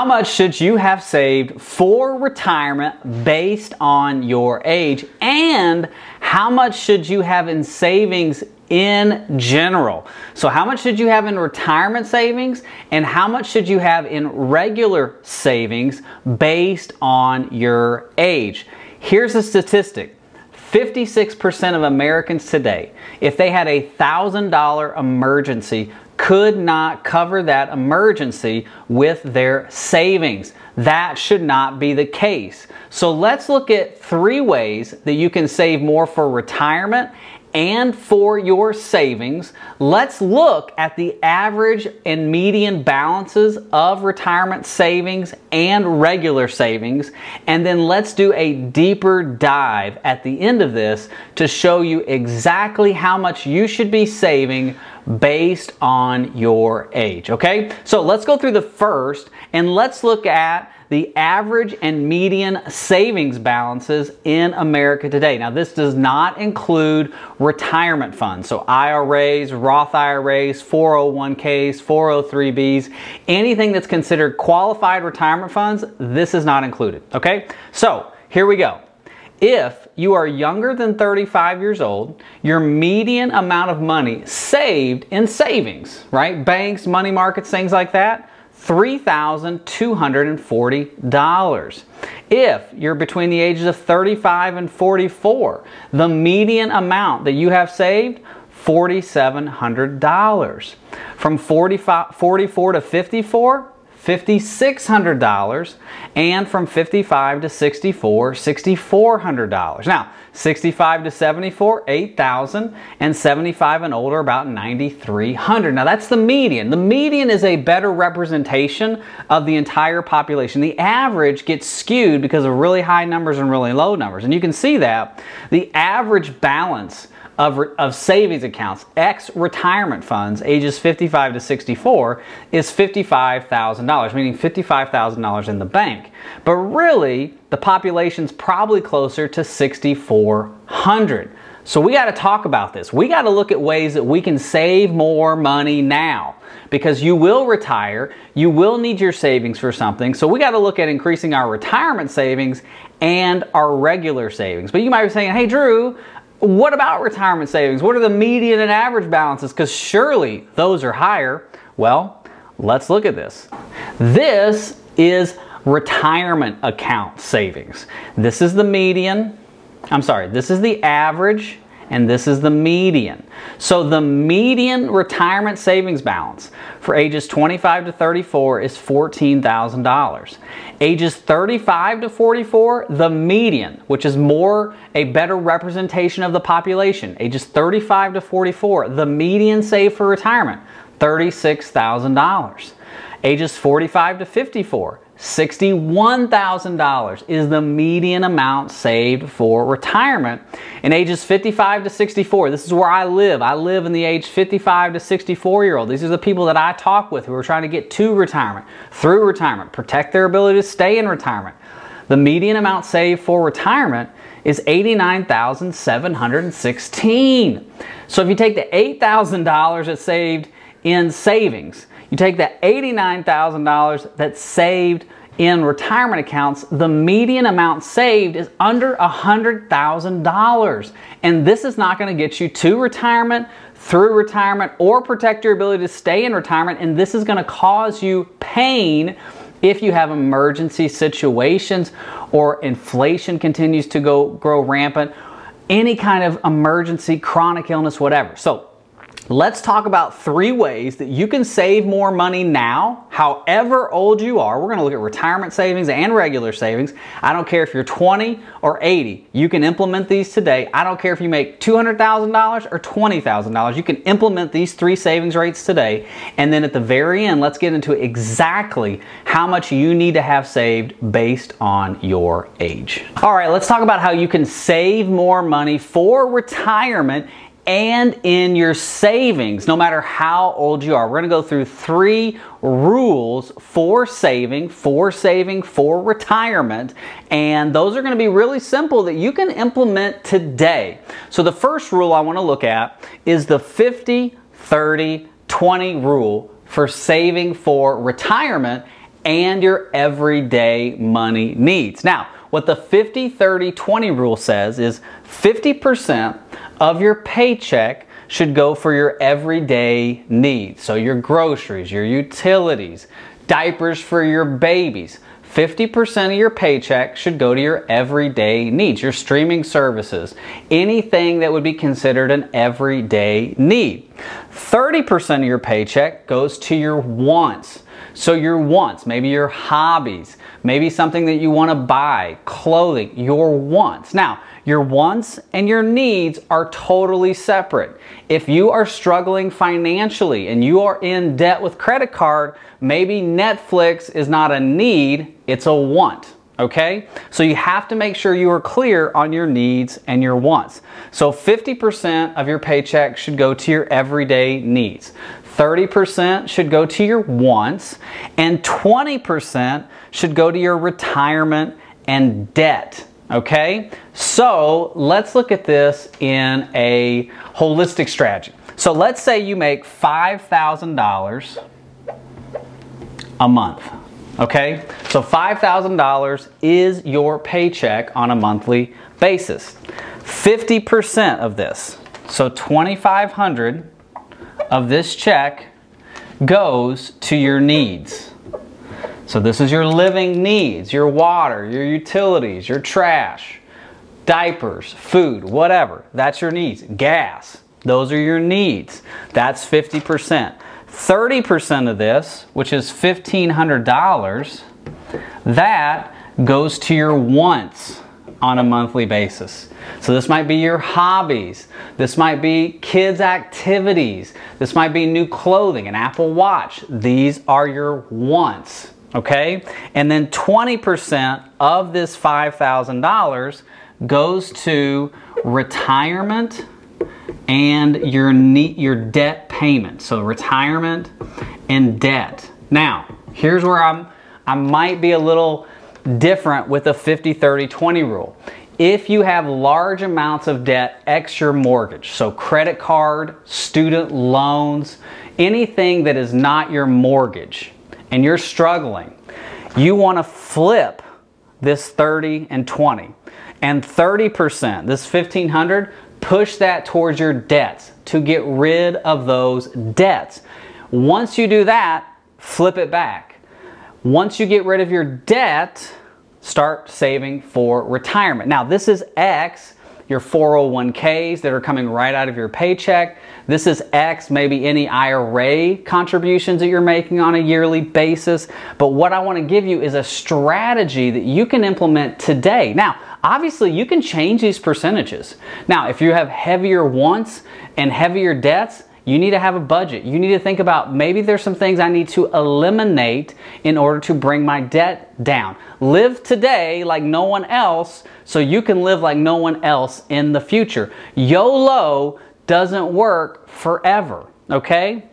How much should you have saved for retirement based on your age? And how much should you have in savings in general? So, how much should you have in retirement savings? And how much should you have in regular savings based on your age? Here's a statistic 56% of Americans today, if they had a $1,000 emergency, could not cover that emergency with their savings. That should not be the case. So let's look at three ways that you can save more for retirement and for your savings, let's look at the average and median balances of retirement savings and regular savings, and then let's do a deeper dive at the end of this to show you exactly how much you should be saving based on your age. Okay, so let's go through the first and let's look at the average and median savings balances in America today. Now, this does not include retirement funds, so IRAs, Roth IRAs, 401ks, 403bs, anything that's considered qualified retirement funds, this is not included. Okay, so here we go. If you are younger than 35 years old, your median amount of money saved in savings, right? Banks, money markets, things like that, $3,240. If you're between the ages of 35 and 44, the median amount that you have saved, $4,700. From 45, 44 to 54, $5,600 and from 55 to 64, $6,400. Now, 65 to 74, 8,000 and 75 and older about 9,300. Now that's the median. The median is a better representation of the entire population. The average gets skewed because of really high numbers and really low numbers. And you can see that the average balance of, of savings accounts, ex retirement funds, ages 55 to 64, is $55,000, meaning $55,000 in the bank. But really, the population's probably closer to 6,400. So we got to talk about this. We got to look at ways that we can save more money now because you will retire, you will need your savings for something. So we got to look at increasing our retirement savings and our regular savings. But you might be saying, "Hey Drew, what about retirement savings? What are the median and average balances? Because surely those are higher. Well, let's look at this. This is retirement account savings. This is the median. I'm sorry, this is the average and this is the median. So the median retirement savings balance for ages 25 to 34 is $14,000. Ages 35 to 44, the median, which is more a better representation of the population, ages 35 to 44, the median saved for retirement, $36,000. Ages 45 to 54, $61,000 is the median amount saved for retirement. In ages 55 to 64, this is where I live. I live in the age 55 to 64 year old. These are the people that I talk with who are trying to get to retirement, through retirement, protect their ability to stay in retirement. The median amount saved for retirement is 89,716. So if you take the $8,000 that's saved in savings, you take that $89,000 that's saved in retirement accounts, the median amount saved is under $100,000. And this is not going to get you to retirement, through retirement, or protect your ability to stay in retirement. And this is going to cause you pain if you have emergency situations or inflation continues to go grow rampant, any kind of emergency, chronic illness, whatever. So Let's talk about three ways that you can save more money now, however old you are. We're going to look at retirement savings and regular savings. I don't care if you're 20 or 80. You can implement these today. I don't care if you make $200,000 or $20,000. You can implement these three savings rates today. And then at the very end, let's get into exactly how much you need to have saved based on your age. All right, let's talk about how you can save more money for retirement and in your savings, no matter how old you are. We're going to go through three rules for saving, for saving, for retirement, and those are going to be really simple that you can implement today. So, the first rule I want to look at is the 50 30 20 rule for saving for retirement and your everyday money needs. Now, what the 50 30 20 rule says is 50% of your paycheck should go for your everyday needs. So, your groceries, your utilities, diapers for your babies. 50% of your paycheck should go to your everyday needs, your streaming services, anything that would be considered an everyday need. 30% of your paycheck goes to your wants. So, your wants, maybe your hobbies, maybe something that you want to buy, clothing, your wants. Now, your wants and your needs are totally separate. If you are struggling financially and you are in debt with credit card, maybe Netflix is not a need, it's a want. Okay? So you have to make sure you are clear on your needs and your wants. So 50% of your paycheck should go to your everyday needs. 30% should go to your wants, and 20% should go to your retirement and debt. Okay? So let's look at this in a holistic strategy. So let's say you make $5,000 a month. Okay? So $5,000 is your paycheck on a monthly basis. 50% of this, so 2500 of this check goes to your needs. So this is your living needs, your water, your utilities, your trash, diapers, food, whatever. That's your needs. Gas. Those are your needs. That's 50%. 30% of this, which is $1,500, that goes to your wants on a monthly basis. So this might be your hobbies. This might be kids' activities. This might be new clothing, an Apple Watch. These are your wants, okay? And then 20% of this $5,000 goes to retirement and your your debt payment. So retirement and debt. Now, here's where I'm I might be a little different with the 50 30 20 rule. If you have large amounts of debt ex your mortgage, so credit card, student loans, anything that is not your mortgage, and you're struggling, you want to flip this 30 and 20. And 30%, this 1500, push that towards your debts to get rid of those debts. Once you do that, flip it back. Once you get rid of your debt, start saving for retirement. Now, this is X, your 401ks that are coming right out of your paycheck. This is X, maybe any IRA contributions that you're making on a yearly basis. But what I want to give you is a strategy that you can implement today. Now, obviously, you can change these percentages. Now, if you have heavier wants and heavier debts, you need to have a budget. You need to think about maybe there's some things I need to eliminate in order to bring my debt down. Live today like no one else so you can live like no one else in the future. YOLO doesn't work forever, okay?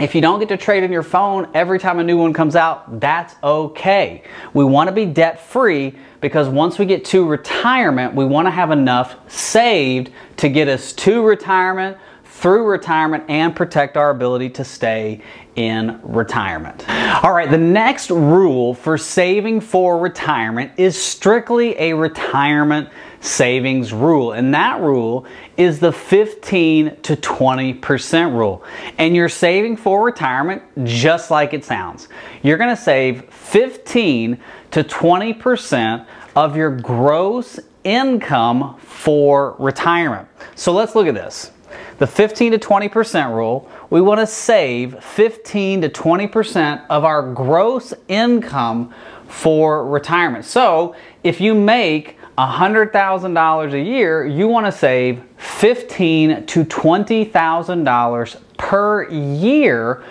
If you don't get to trade in your phone every time a new one comes out, that's okay. We want to be debt free because once we get to retirement, we want to have enough saved to get us to retirement through retirement and protect our ability to stay in retirement. All right, the next rule for saving for retirement is strictly a retirement savings rule. And that rule is the 15 to 20% rule. And you're saving for retirement just like it sounds. You're going to save 15 to 20% of your gross income for retirement. So let's look at this the 15 to 20% rule, we want to save 15 to 20% of our gross income for retirement. So if you make $100,000 a year, you want to save 15 to $20,000 per year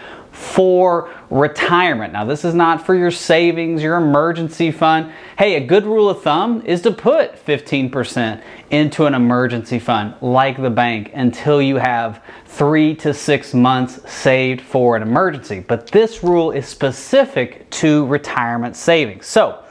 for retirement. Now, this is not for your savings, your emergency fund. Hey, a good rule of thumb is to put 15% into an emergency fund like the bank until you have three to six months saved for an emergency. But this rule is specific to retirement savings. So,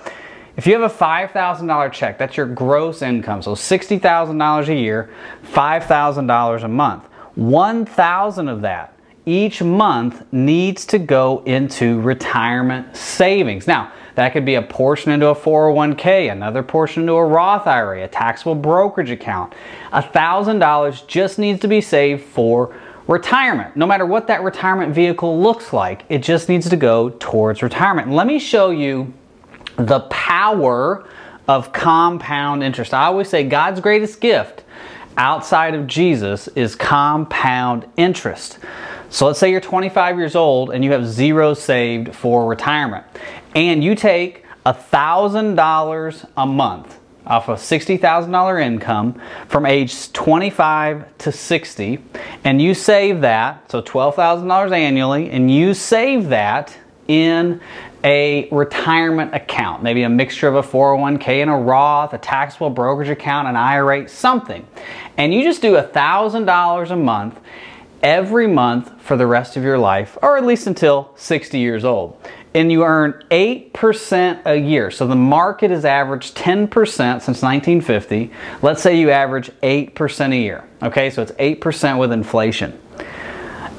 if you have a $5,000 check, that's your gross income, so $60,000 a year, $5,000 a month. 1,000 of that each month needs to go into retirement savings. Now, that could be a portion into a 401k, another portion into a Roth IRA, a taxable brokerage account. $1,000 just needs to be saved for retirement. No matter what that retirement vehicle looks like, it just needs to go towards retirement. Let me show you the power of compound interest. I always say God's greatest gift outside of Jesus is compound interest. So let's say you're 25 years old and you have zero saved for retirement, and you take $1,000 a month off a $60,000 income from age 25 to 60, and you save that, so $12,000 annually, and you save that in a retirement account, maybe a mixture of a 401k and a Roth, a taxable brokerage account, an IRA, something. And you just do $1,000 a month every month for the rest of your life, or at least until 60 years old. And you earn 8% a year. So the market has averaged 10% since 1950. Let's say you average 8% a year. Okay, so it's 8% with inflation.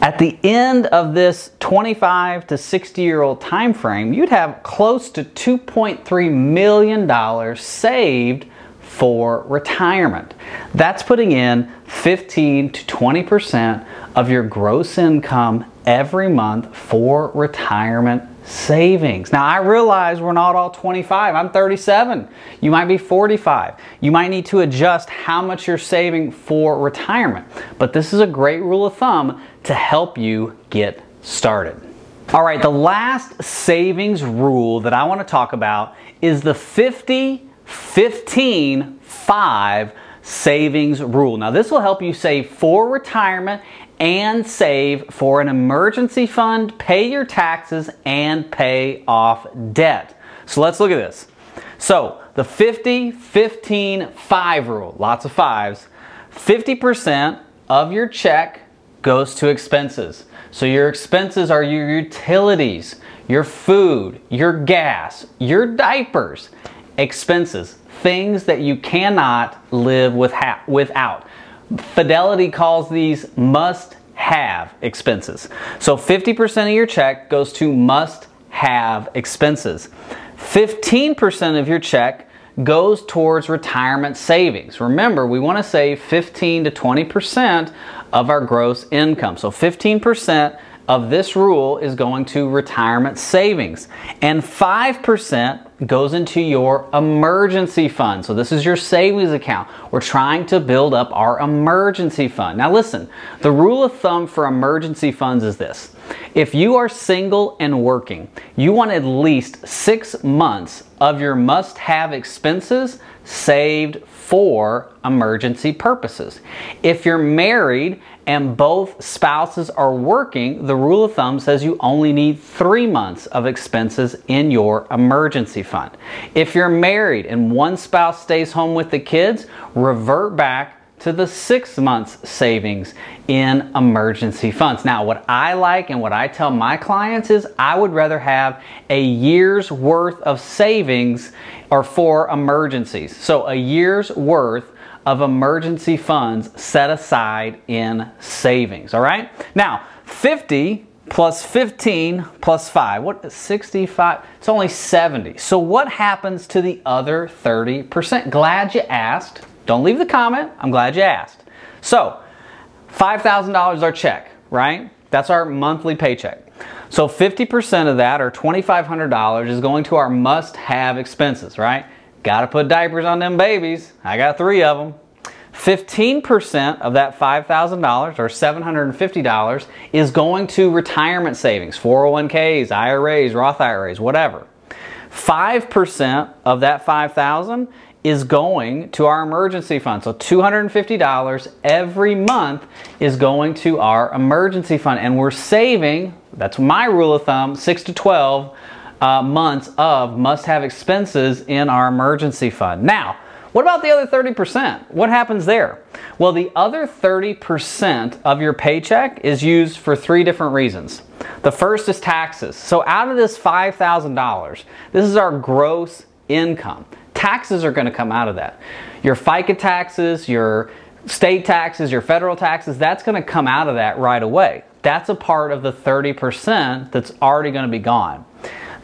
At the end of this 25 to 60 year old time frame, you'd have close to $2.3 million saved for retirement. That's putting in 15 to 20% of your gross income every month for retirement savings. Now, I realize we're not all 25. I'm 37. You might be 45. You might need to adjust how much you're saving for retirement. But this is a great rule of thumb to help you get started. All right, the last savings rule that I want to talk about is the 50 15 5 savings rule. Now, this will help you save for retirement and save for an emergency fund, pay your taxes, and pay off debt. So, let's look at this. So, the 50 15 5 rule, lots of fives, 50% of your check goes to expenses. So, your expenses are your utilities, your food, your gas, your diapers expenses, things that you cannot live with ha- without. Fidelity calls these must have expenses. So 50% of your check goes to must have expenses. 15% of your check goes towards retirement savings. Remember, we want to save 15 to 20% of our gross income. So 15% of this rule is going to retirement savings, and 5% goes into your emergency fund. So, this is your savings account. We're trying to build up our emergency fund. Now, listen, the rule of thumb for emergency funds is this if you are single and working, you want at least six months of your must have expenses saved for emergency purposes. If you're married and both spouses are working, the rule of thumb says you only need three months of expenses in your emergency fund. If you're married and one spouse stays home with the kids, revert back to the six months savings in emergency funds. Now, what I like and what I tell my clients is I would rather have a year's worth of savings or for emergencies. So, a year's worth of emergency funds set aside in savings. All right? Now, 50 plus 15 plus 5. What 65? It's only 70. So what happens to the other 30%? Glad you asked. Don't leave the comment. I'm glad you asked. So, $5,000 our check, right? That's our monthly paycheck. So 50% of that, or $2,500, is going to our must have expenses, right? Got to put diapers on them babies. I got three of them. 15% of that $5,000 or $750 is going to retirement savings, 401ks, IRAs, Roth IRAs, whatever. 5% of that 5,000 is going to our emergency fund. So $250 every month is going to our emergency fund and we're saving, that's my rule of thumb, 6 to 12 uh, months of must have expenses in our emergency fund. Now, what about the other 30%? What happens there? Well, the other 30% of your paycheck is used for three different reasons. The first is taxes. So, out of this $5,000, this is our gross income. Taxes are going to come out of that. Your FICA taxes, your state taxes, your federal taxes, that's going to come out of that right away. that's a part of the 30% that's already going to be gone.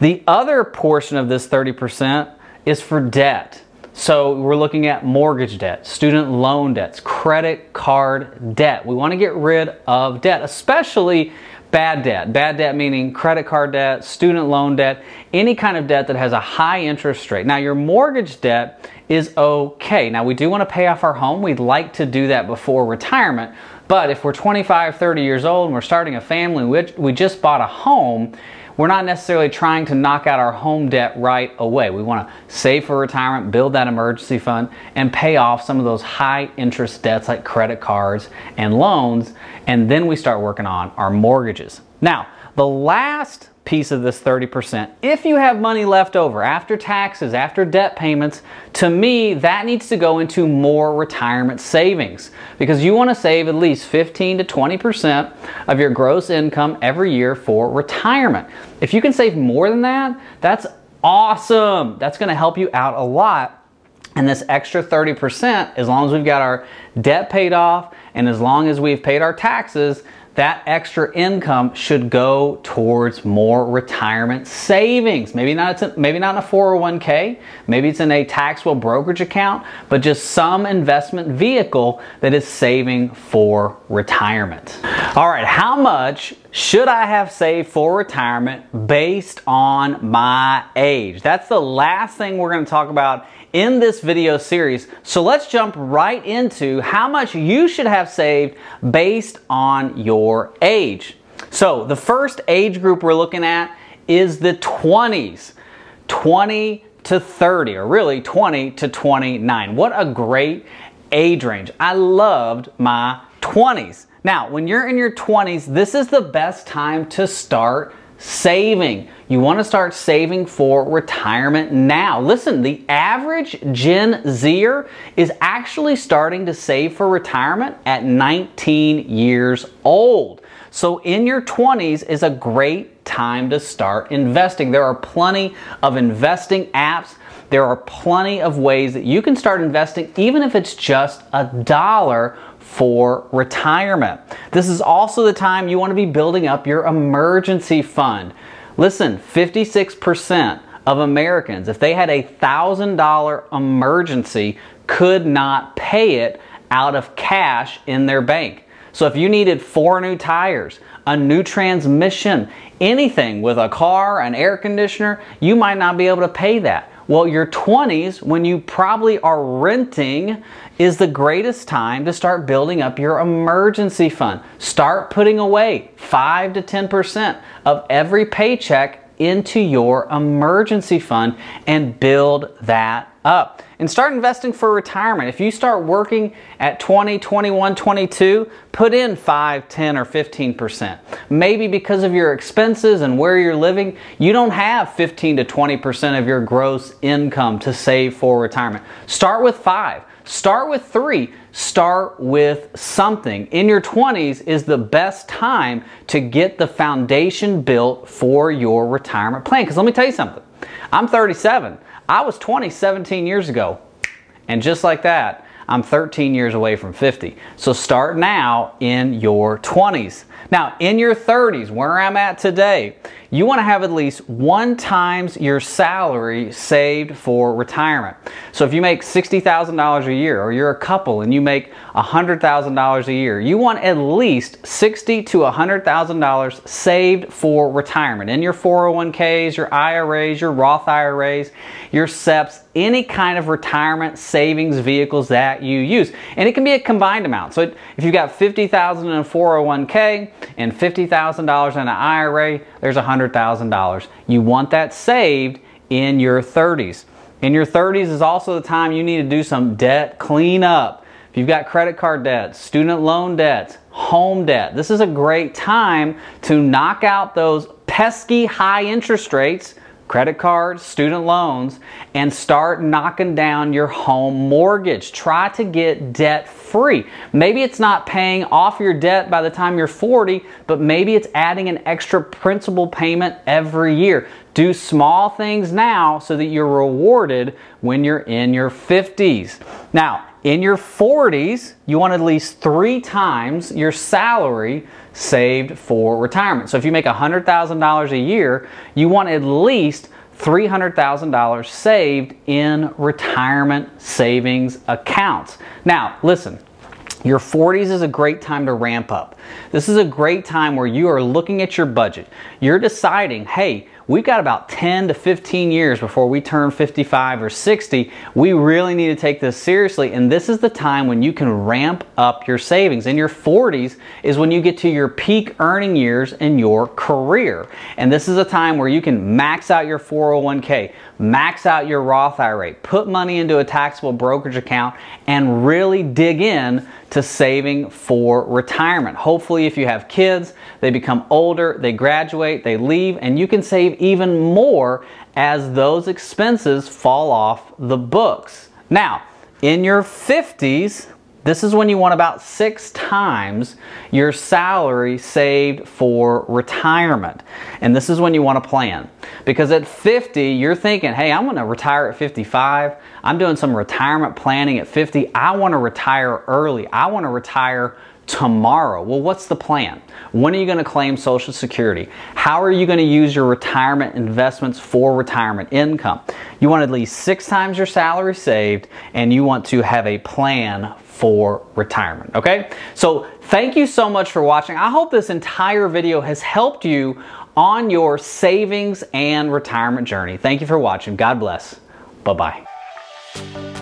The other portion of this 30% is for debt. So we're looking at mortgage debt, student loan debts, credit card debt. We want to get rid of debt, especially bad debt. Bad debt meaning credit card debt, student loan debt, any kind of debt that has a high interest rate. Now, your mortgage debt is okay. Now, we do want to pay off our home. We'd like to do that before retirement. But if we're 25, 30 years old and we're starting a family, we just bought a home, we're not necessarily trying to knock out our home debt right away. We want to save for retirement, build that emergency fund, and pay off some of those high interest debts like credit cards and loans, and then we start working on our mortgages. Now, the last piece of this 30%, if you have money left over after taxes, after debt payments, to me, that needs to go into more retirement savings because you want to save at least 15 to 20% of your gross income every year for retirement. If you can save more than that, that's awesome. That's going to help you out a lot. And this extra 30%, as long as we've got our debt paid off and as long as we've paid our taxes, that extra income should go towards more retirement savings. Maybe not, a, maybe not in a 401k, maybe it's in a taxable brokerage account, but just some investment vehicle that is saving for retirement. All right, how much should I have saved for retirement based on my age? That's the last thing we're going to talk about in this video series. So let's jump right into how much you should have saved based on your age. So the first age group we're looking at is the 20s. 20 to 30, or really 20 to 29. What a great age range. I loved my 20s. Now, when you're in your 20s, this is the best time to start saving. You want to start saving for retirement now. Listen, the average Gen Zer is actually starting to save for retirement at 19 years old. So, in your 20s is a great time to start investing. There are plenty of investing apps. There are plenty of ways that you can start investing, even if it's just a dollar for retirement. This is also the time you want to be building up your emergency fund. Listen, 56% of Americans, if they had a $1,000 emergency, could not pay it out of cash in their bank. So if you needed four new tires, a new transmission, anything with a car, an air conditioner, you might not be able to pay that. Well, your 20s, when you probably are renting, is the greatest time to start building up your emergency fund. Start putting away 5 to 10% of every paycheck into your emergency fund and build that up and start investing for retirement. If you start working at 20, 21, 22, put in 5, 10, or 15%. Maybe because of your expenses and where you're living, you don't have 15 to 20% of your gross income to save for retirement. Start with 5. Start with 3. Start with something. In your 20s is the best time to get the foundation built for your retirement plan. Because let me tell you something. I'm 37. I was 20 17 years ago. And just like that, I'm 13 years away from 50. So start now in your 20s. Now, in your 30s, where I'm at today, you want to have at least one times your salary saved for retirement. So if you make $60,000 a year or you're a couple and you make $100,000 a year, you want at least 60 to $100,000 saved for retirement in your 401ks, your IRAs, your Roth IRAs, your SEPs, any kind of retirement savings vehicles that you use. And it can be a combined amount. So if you've got 50,000 in a 401k and $50,000 in an IRA, there's $100,000. You want that saved in your 30s. In your 30s is also the time you need to do some debt cleanup. If you've got credit card debts, student loan debts, home debt, this is a great time to knock out those pesky high interest rates credit cards, student loans, and start knocking down your home mortgage. Try to get debt free. Maybe it's not paying off your debt by the time you're 40, but maybe it's adding an extra principal payment every year. Do small things now so that you're rewarded when you're in your 50s. Now, in your 40s, you want at least three times your salary saved for retirement. So if you make $100,000 a year, you want at least $300,000 saved in retirement savings accounts. Now, listen, your 40s is a great time to ramp up. This is a great time where you are looking at your budget. You're deciding, hey, we've got about 10 to 15 years before we turn 55 or 60. We really need to take this seriously, and this is the time when you can ramp up your savings. In your 40s is when you get to your peak earning years in your career. And this is a time where you can max out your 401k, max out your Roth IRA, put money into a taxable brokerage account, and really dig in to saving for retirement. Hopefully, if you have kids, they become older, they graduate, they leave, and you can save even more as those expenses fall off the books. Now, in your 50s, this is when you want about six times your salary saved for retirement. And this is when you want to plan. Because at 50, you're thinking, hey, I'm going to retire at 55. I'm doing some retirement planning at 50. I want to retire early. I want to retire tomorrow. Well, what's the plan? When are you going to claim Social Security? How are you going to use your retirement investments for retirement income? You want at least six times your salary saved, and you want to have a plan for retirement. Okay? So, thank you so much for watching. I hope this entire video has helped you on your savings and retirement journey. Thank you for watching. God bless. Bye bye.